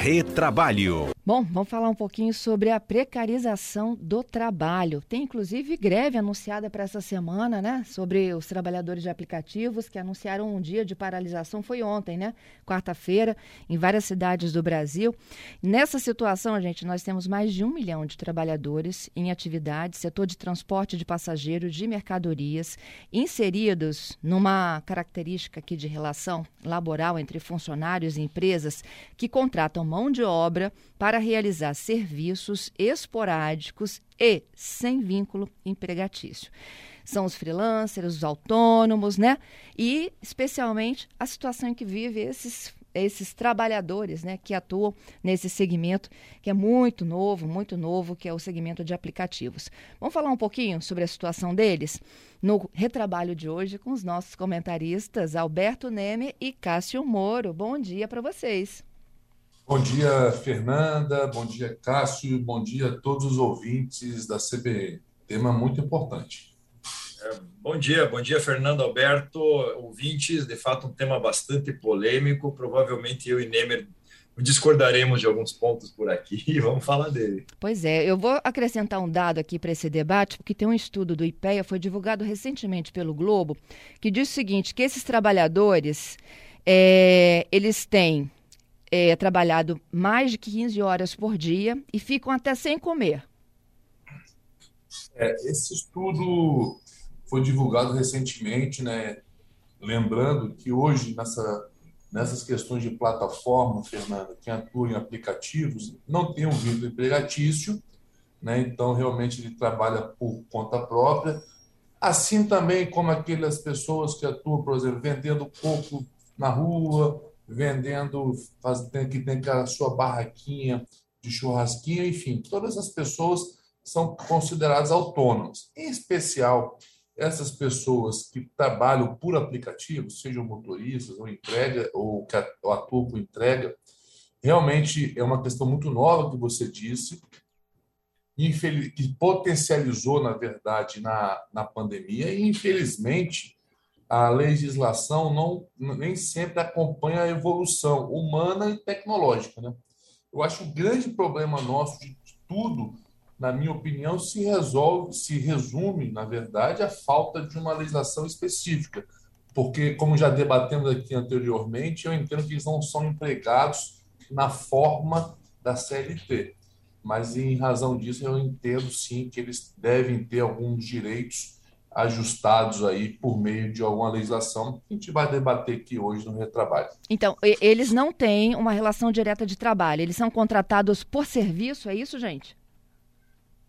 Retrabalho. Bom, vamos falar um pouquinho sobre a precarização do trabalho. Tem inclusive greve anunciada para essa semana, né? Sobre os trabalhadores de aplicativos que anunciaram um dia de paralisação. Foi ontem, né? Quarta-feira, em várias cidades do Brasil. Nessa situação, gente, nós temos mais de um milhão de trabalhadores em atividade, setor de transporte de passageiros, de mercadorias, inseridos numa característica aqui de relação laboral entre funcionários e empresas que contratam mão de obra para realizar serviços esporádicos e sem vínculo empregatício. São os freelancers, os autônomos, né? E especialmente a situação em que vivem esses esses trabalhadores né, que atuam nesse segmento que é muito novo, muito novo, que é o segmento de aplicativos. Vamos falar um pouquinho sobre a situação deles no retrabalho de hoje com os nossos comentaristas Alberto Neme e Cássio Moro. Bom dia para vocês. Bom dia, Fernanda. Bom dia, Cássio. Bom dia a todos os ouvintes da CBN. Tema muito importante. É, bom dia, bom dia, Fernando Alberto. Ouvintes, de fato, um tema bastante polêmico. Provavelmente eu e Nemer discordaremos de alguns pontos por aqui e vamos falar dele. Pois é, eu vou acrescentar um dado aqui para esse debate, porque tem um estudo do IPEA, foi divulgado recentemente pelo Globo, que diz o seguinte, que esses trabalhadores, é, eles têm é trabalhado mais de 15 horas por dia e ficam até sem comer. É, esse estudo foi divulgado recentemente, né? Lembrando que hoje, nessa, nessas questões de plataforma, Fernanda, quem atua em aplicativos não tem um vínculo empregatício, né? então realmente ele trabalha por conta própria. Assim também como aquelas pessoas que atuam, por exemplo, vendendo coco na rua, vendendo, faz, tem, que tem a sua barraquinha de churrasquinho, enfim, todas as pessoas são consideradas autônomas. Em especial, essas pessoas que trabalham por aplicativos, sejam motoristas ou entrega ou que atuam com entrega, realmente é uma questão muito nova que você disse, que potencializou, na verdade, na, na pandemia, e infelizmente a legislação não, nem sempre acompanha a evolução humana e tecnológica. Né? Eu acho que o grande problema nosso de tudo, na minha opinião, se resolve, se resume, na verdade, a falta de uma legislação específica. Porque, como já debatemos aqui anteriormente, eu entendo que eles não são empregados na forma da CLT. Mas, em razão disso, eu entendo sim que eles devem ter alguns direitos ajustados aí por meio de alguma legislação que a gente vai debater aqui hoje no Retrabalho. Então, eles não têm uma relação direta de trabalho, eles são contratados por serviço, é isso, gente?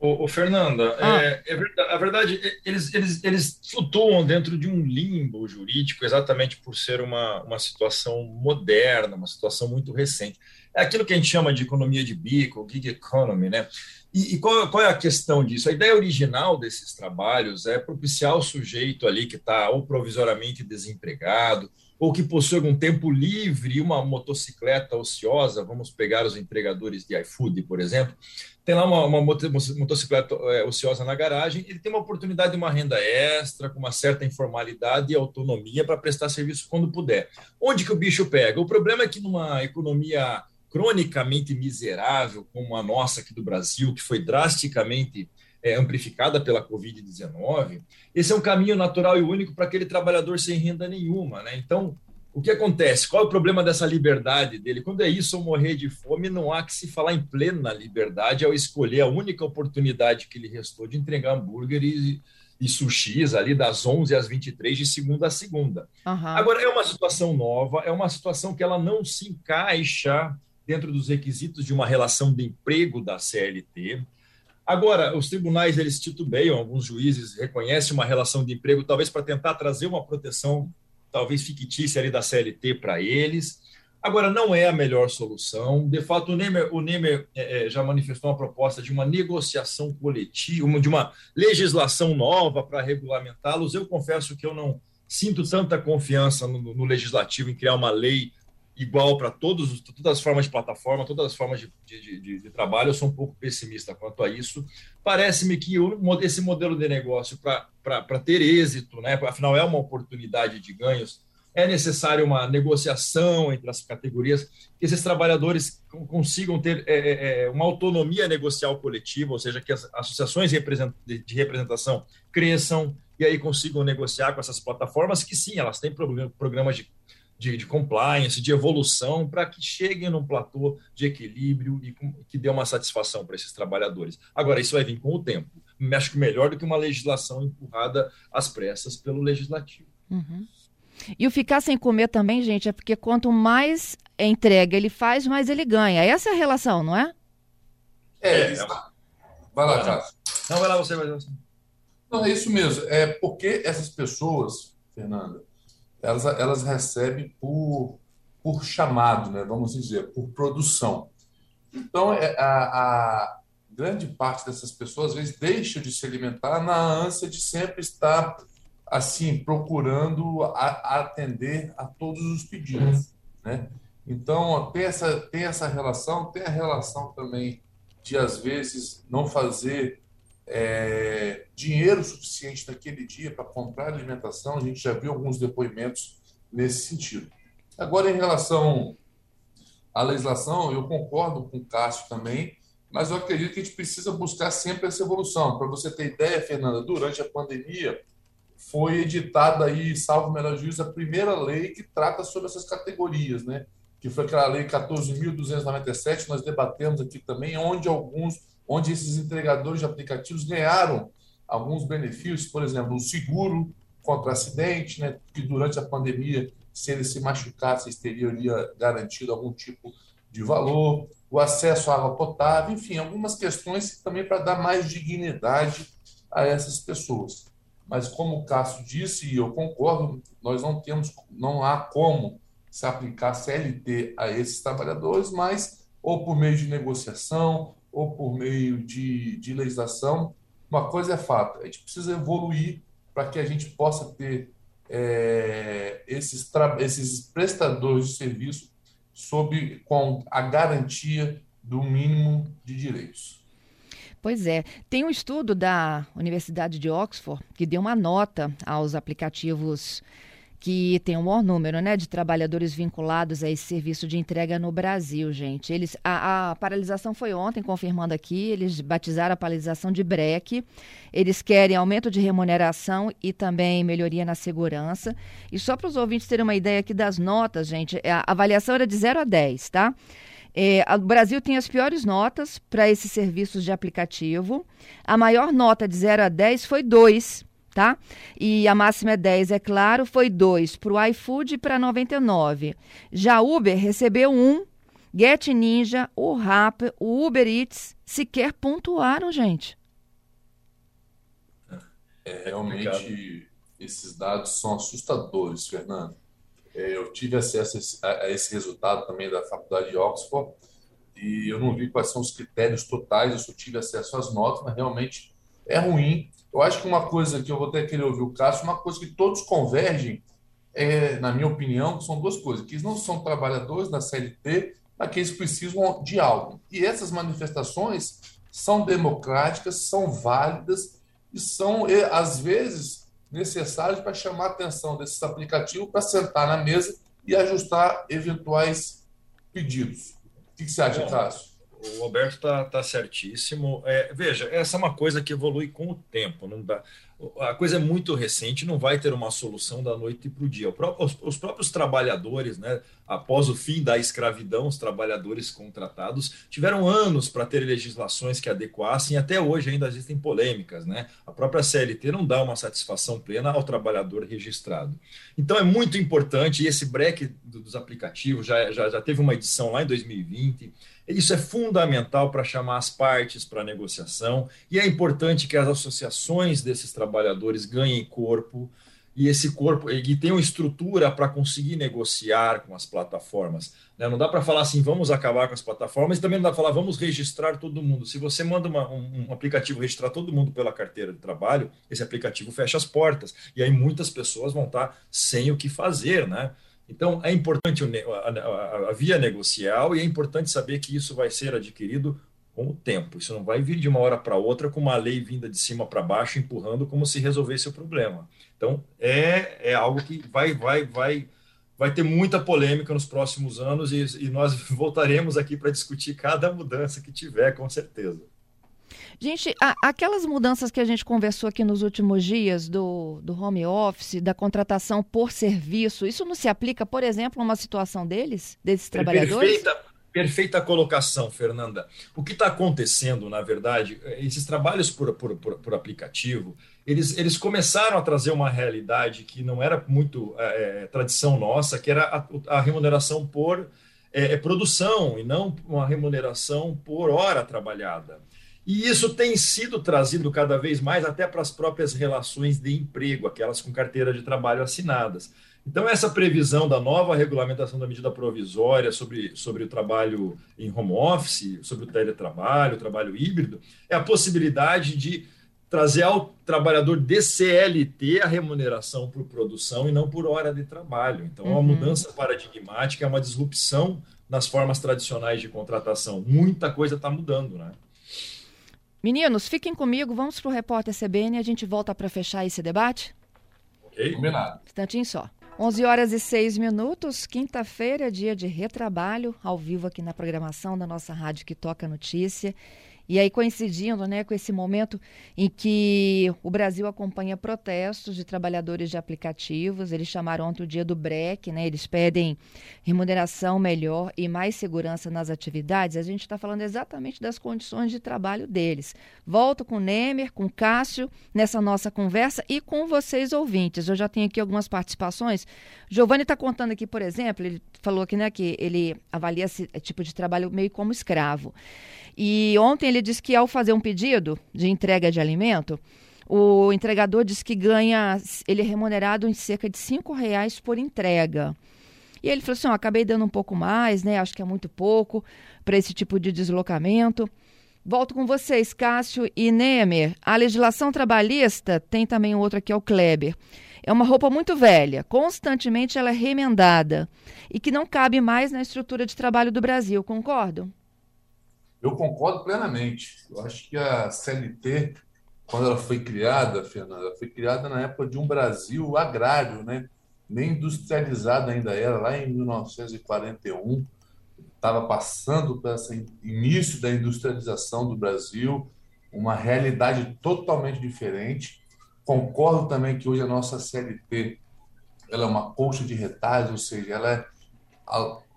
Ô, ô Fernanda, ah. é, é verdade, a verdade, eles, eles, eles flutuam dentro de um limbo jurídico exatamente por ser uma, uma situação moderna, uma situação muito recente. É aquilo que a gente chama de economia de bico, gig economy, né? E, e qual, qual, é a questão disso? A ideia original desses trabalhos é propiciar o sujeito ali que está ou provisoriamente desempregado, ou que possui algum tempo livre e uma motocicleta ociosa, vamos pegar os entregadores de iFood, por exemplo, tem lá uma, uma motocicleta é, ociosa na garagem, ele tem uma oportunidade de uma renda extra, com uma certa informalidade e autonomia para prestar serviço quando puder. Onde que o bicho pega? O problema é que numa economia cronicamente miserável como a nossa aqui do Brasil, que foi drasticamente é, amplificada pela Covid-19, esse é um caminho natural e único para aquele trabalhador sem renda nenhuma. Né? Então, o que acontece? Qual é o problema dessa liberdade dele? Quando é isso ou morrer de fome, não há que se falar em plena liberdade ao escolher a única oportunidade que lhe restou de entregar hambúrguer e, e sushis ali das 11 às 23 de segunda a segunda. Uhum. Agora, é uma situação nova, é uma situação que ela não se encaixa dentro dos requisitos de uma relação de emprego da CLT. Agora, os tribunais eles titubeiam, alguns juízes reconhecem uma relação de emprego, talvez para tentar trazer uma proteção, talvez fictícia ali da CLT para eles. Agora, não é a melhor solução. De fato, o Nemer, o Nemer é, é já manifestou uma proposta de uma negociação coletiva, de uma legislação nova para regulamentá-los. Eu confesso que eu não sinto tanta confiança no, no legislativo em criar uma lei igual para todas as formas de plataforma, todas as formas de, de, de, de trabalho. Eu sou um pouco pessimista quanto a isso. Parece-me que esse modelo de negócio, para ter êxito, né, afinal é uma oportunidade de ganhos, é necessária uma negociação entre as categorias, que esses trabalhadores consigam ter é, é, é uma autonomia negocial coletiva, ou seja, que as associações de representação cresçam e aí consigam negociar com essas plataformas, que sim, elas têm programas de, de, de compliance, de evolução, para que cheguem num platô de equilíbrio e que dê uma satisfação para esses trabalhadores. Agora, isso vai vir com o tempo. Acho que melhor do que uma legislação empurrada às pressas pelo legislativo. Uhum. E o ficar sem comer também, gente, é porque quanto mais entrega ele faz, mais ele ganha. Essa é a relação, não é? É, é vai lá, Cássio. Não, vai lá você, vai lá você. Não, é isso mesmo. É porque essas pessoas, Fernanda, elas, elas recebem por, por chamado, né? vamos dizer, por produção. Então, é, a, a grande parte dessas pessoas, às vezes, deixa de se alimentar na ânsia de sempre estar assim procurando a, atender a todos os pedidos, né? Então tem essa tem essa relação, tem a relação também de às vezes não fazer é, dinheiro suficiente naquele dia para comprar alimentação. A gente já viu alguns depoimentos nesse sentido. Agora em relação à legislação, eu concordo com o Cássio também, mas eu acredito que a gente precisa buscar sempre essa evolução. Para você ter ideia, Fernanda, durante a pandemia foi editada aí, salvo melhor juízo, a primeira lei que trata sobre essas categorias, né? Que foi aquela lei 14.297, nós debatemos aqui também, onde alguns, onde esses entregadores de aplicativos ganharam alguns benefícios, por exemplo, o seguro contra acidente, né? Que durante a pandemia, se ele se machucasse, teria garantido algum tipo de valor, o acesso à água potável, enfim, algumas questões também para dar mais dignidade a essas pessoas mas como o Cássio disse, e eu concordo, nós não temos, não há como se aplicar CLT a esses trabalhadores, mas ou por meio de negociação, ou por meio de, de legislação, uma coisa é fato, a gente precisa evoluir para que a gente possa ter é, esses, esses prestadores de serviço sob com a garantia do mínimo de direitos. Pois é. Tem um estudo da Universidade de Oxford que deu uma nota aos aplicativos que tem o maior número né, de trabalhadores vinculados a esse serviço de entrega no Brasil, gente. Eles, a, a, paralisação foi ontem, confirmando aqui, eles batizaram a paralisação de breque. Eles querem aumento de remuneração e também melhoria na segurança. E só para os ouvintes terem uma ideia aqui das notas, gente, a avaliação era de 0 a 10, tá? É, o Brasil tem as piores notas para esses serviços de aplicativo. A maior nota de 0 a 10 foi 2, tá? E a máxima é 10, é claro, foi 2 para o iFood e para 99. Já Uber recebeu 1, Get Ninja, o Rap, o Uber Eats sequer pontuaram, gente. É, realmente, esses dados são assustadores, Fernando. É, eu tive acesso a esse resultado também da Faculdade de Oxford e eu não vi quais são os critérios totais, eu só tive acesso às notas, mas realmente é ruim. Eu acho que uma coisa que eu vou até querer ouvir o Cássio, uma coisa que todos convergem, é, na minha opinião, são duas coisas, que eles não são trabalhadores da CLT, mas que eles precisam de algo. E essas manifestações são democráticas, são válidas e são, às vezes, necessários para chamar a atenção desses aplicativos para sentar na mesa e ajustar eventuais pedidos. O que, você acha, Cássio? O Roberto está tá certíssimo. É, veja, essa é uma coisa que evolui com o tempo. Não dá, a coisa é muito recente, não vai ter uma solução da noite para o dia. Os, os, próprios trabalhadores, né, após o fim da escravidão, os trabalhadores contratados tiveram anos para ter legislações que adequassem, e até hoje ainda existem polêmicas. Né? A própria CLT não dá uma satisfação plena ao trabalhador registrado. Então é muito importante, e esse break dos aplicativos já, já, já teve uma edição lá em 2020 isso é fundamental para chamar as partes para negociação e é importante que as associações desses trabalhadores ganhem corpo e esse corpo e tenham estrutura para conseguir negociar com as plataformas. Né? Não dá para falar assim, vamos acabar com as plataformas, e também não dá para falar, vamos registrar todo mundo. Se você manda uma, um, um, aplicativo registrar todo mundo pela carteira de trabalho, esse aplicativo fecha as portas, e aí muitas pessoas vão estar sem o que fazer, né? Então, é importante a, a, a, via negocial e é importante saber que isso vai ser adquirido com o tempo. Isso não vai vir de uma hora para outra com uma lei vinda de cima para baixo, empurrando como se resolvesse o problema. Então, é, é algo que vai, vai, vai vai ter muita polêmica nos próximos anos e, e nós voltaremos aqui para discutir cada mudança que tiver, com certeza. Gente, aquelas mudanças que a gente conversou aqui nos últimos dias do, do home office, da contratação por serviço, isso não se aplica, por exemplo, a uma situação deles, desses trabalhadores? Perfeita, perfeita colocação, Fernanda. O que está acontecendo, na verdade, esses trabalhos por, por, por, por aplicativo, eles, eles começaram a trazer uma realidade que não era muito é, é tradição nossa, que era a, a remuneração por é, é, produção e não uma remuneração por hora trabalhada. E isso tem sido trazido cada vez mais até para as próprias relações de emprego, aquelas com carteira de trabalho assinadas. Então, essa previsão da nova regulamentação da medida provisória sobre, sobre o trabalho em home office, sobre o teletrabalho, o trabalho híbrido, é a possibilidade de trazer ao trabalhador de CLT a remuneração por produção e não por hora de trabalho. Então, é uma uhum. mudança paradigmática, é uma disrupção nas formas tradicionais de contratação. Muita coisa está mudando, né? Meninos, fiquem comigo, vamos para o repórter CBN e a gente volta para fechar esse debate? Ok, combinado. Instantinho só. 11 horas e 6 minutos, quinta-feira, dia de retrabalho, ao vivo aqui na programação da nossa rádio que toca notícia. E aí coincidindo né, com esse momento em que o Brasil acompanha protestos de trabalhadores de aplicativos, eles chamaram ontem o dia do break, né? Eles pedem remuneração melhor e mais segurança nas atividades. A gente está falando exatamente das condições de trabalho deles. Volto com o Nemer, com o Cássio nessa nossa conversa e com vocês ouvintes. Eu já tenho aqui algumas participações. Giovanni está contando aqui, por exemplo, ele falou aqui né, que ele avalia esse tipo de trabalho meio como escravo. E ontem ele disse que ao fazer um pedido de entrega de alimento, o entregador disse que ganha, ele é remunerado em cerca de cinco reais por entrega. E ele falou assim: oh, acabei dando um pouco mais, né? Acho que é muito pouco para esse tipo de deslocamento. Volto com vocês, Cássio e Nemer. A legislação trabalhista tem também outro aqui, é o Kleber. É uma roupa muito velha, constantemente ela é remendada e que não cabe mais na estrutura de trabalho do Brasil, concordam? Eu concordo plenamente. Eu acho que a CLT, quando ela foi criada, Fernanda, foi criada na época de um Brasil agrário, né? nem industrializado ainda era, lá em 1941. Estava passando por esse início da industrialização do Brasil, uma realidade totalmente diferente. Concordo também que hoje a nossa CLT ela é uma colcha de retalhos, ou seja, ela é,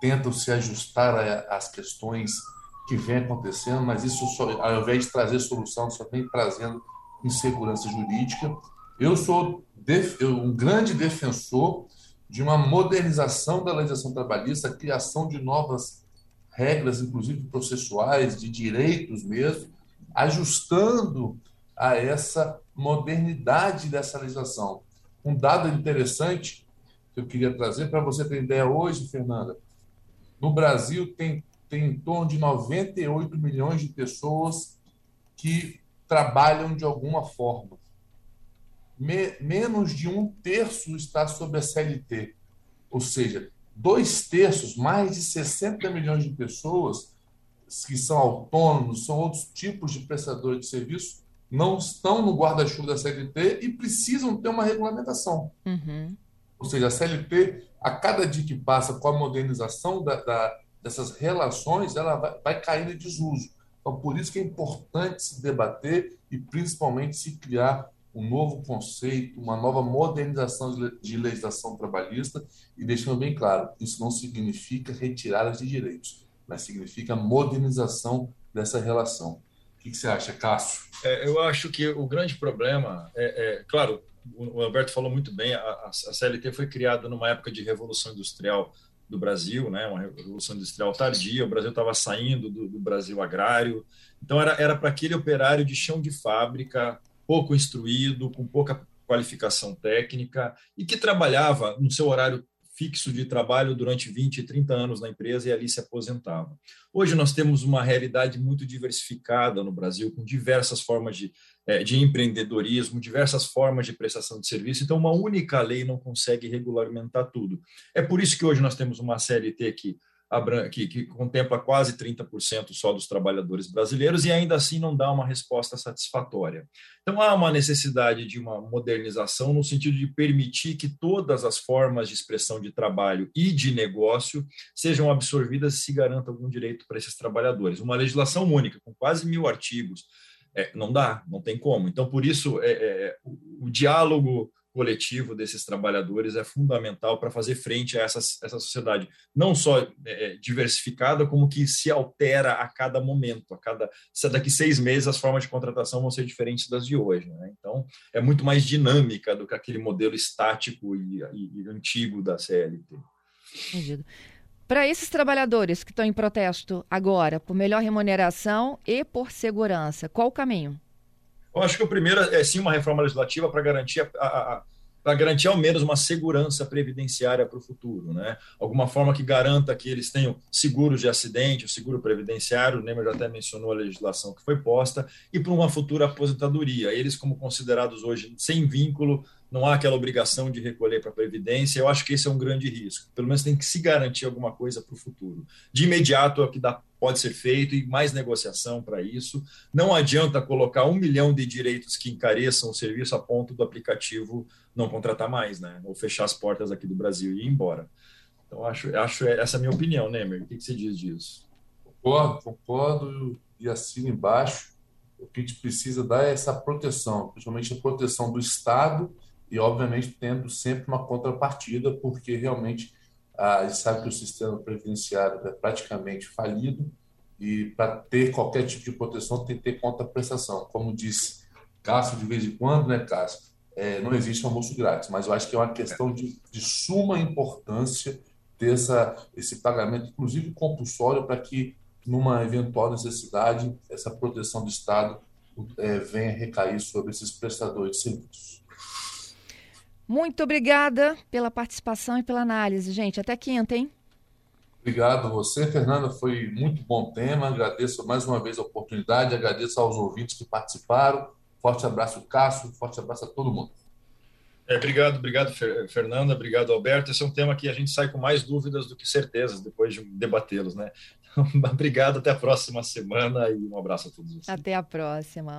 tenta se ajustar às questões que vem acontecendo, mas isso, só, ao invés de trazer solução, só vem trazendo insegurança jurídica. Eu sou um grande defensor de uma modernização da legislação trabalhista, criação de novas regras, inclusive processuais, de direitos mesmo, ajustando a essa modernidade dessa legislação. Um dado interessante que eu queria trazer para você ter ideia hoje, Fernanda. No Brasil tem tem em torno de 98 milhões de pessoas que trabalham de alguma forma. Me, menos de um terço está sob a CLT. Ou seja, dois terços, mais de 60 milhões de pessoas que são autônomos, são outros tipos de prestadores de serviço, não estão no guarda-chuva da CLT e precisam ter uma regulamentação. Uhum. Ou seja, a CLT, a cada dia que passa com a modernização da, da dessas relações, ela vai, vai cair em desuso. Então, por isso que é importante se debater e, principalmente, se criar um novo conceito, uma nova modernização de legislação trabalhista e deixando bem claro, isso não significa retirada de direitos, mas significa modernização dessa relação. O que, você acha, Cássio? É, eu acho que o grande problema é, é claro, o Alberto falou muito bem, a, a CLT foi criada numa época de revolução industrial do Brasil, né, uma revolução industrial tardia, o Brasil estava saindo do, do, Brasil agrário, então era era para aquele operário de chão de fábrica, pouco instruído, com pouca qualificação técnica e que trabalhava no seu horário fixo de trabalho durante 20, 30 anos na empresa e ali se aposentava. Hoje nós temos uma realidade muito diversificada no Brasil, com diversas formas de, eh, de empreendedorismo, diversas formas de prestação de serviço, então uma única lei não consegue regulamentar tudo. É por isso que hoje nós temos uma CLT que que, que contempla quase 30% só dos trabalhadores brasileiros e ainda assim não dá uma resposta satisfatória. Então há uma necessidade de uma modernização no sentido de permitir que todas as formas de expressão de trabalho e de negócio sejam absorvidas e se garanta algum direito para esses trabalhadores. Uma legislação única com quase mil artigos é, não dá, não tem como. Então por isso é, é, o, o diálogo coletivo desses trabalhadores é fundamental para fazer frente a essa, essa sociedade, não só é, diversificada, como que se altera a cada momento, a cada daqui seis meses as formas de contratação vão ser diferentes das de hoje. Né? Então, é muito mais dinâmica do que aquele modelo estático e, e, e antigo da CLT. Entendido. Para esses trabalhadores que estão em protesto agora, por melhor remuneração e por segurança, qual o caminho? Eu acho que o primeiro é sim uma reforma legislativa para garantir a, a, para garantir ao menos uma segurança previdenciária para o futuro, né? Alguma forma que garanta que eles tenham seguros de acidente, o seguro previdenciário, o Neymar já até mencionou a legislação que foi posta, e para uma futura aposentadoria. Eles, como considerados hoje sem vínculo, não há aquela obrigação de recolher para a Previdência. Eu acho que esse é um grande risco. Pelo menos tem que se garantir alguma coisa para o futuro. De imediato é o que dá, pode ser feito e mais negociação para isso. Não adianta colocar um milhão de direitos que encareçam o serviço a ponto do aplicativo não contratar mais, né? ou fechar as portas aqui do Brasil e ir embora. Então, acho, acho essa é a minha opinião, Nemer. O que, que você diz disso? Concordo, concordo e assino embaixo. O que a gente precisa dar é essa proteção, principalmente a proteção do Estado e, obviamente, tendo sempre uma contrapartida, porque realmente a gente sabe que o sistema previdenciário é praticamente falido e para ter qualquer tipo de proteção tem que ter contraprestação. Como disse Cássio de vez em quando, né, Cássio? É, não existe almoço grátis, mas eu acho que é uma questão de, de suma importância ter essa, esse pagamento, inclusive compulsório, para que, numa eventual necessidade, essa proteção do Estado é, venha recair sobre esses prestadores de serviços. Muito obrigada pela participação e pela análise, gente. Até quinta, hein? Obrigado a você, Fernanda. Foi muito bom tema. Agradeço mais uma vez a oportunidade, agradeço aos ouvintes que participaram. Forte abraço, Cássio. Forte abraço a todo mundo. É, obrigado, obrigado, Fernanda. Obrigado, Alberto. Esse é um tema que a gente sai com mais dúvidas do que certezas depois de debatê-los, né? Então, obrigado, até a próxima semana e um abraço a todos. Até a próxima.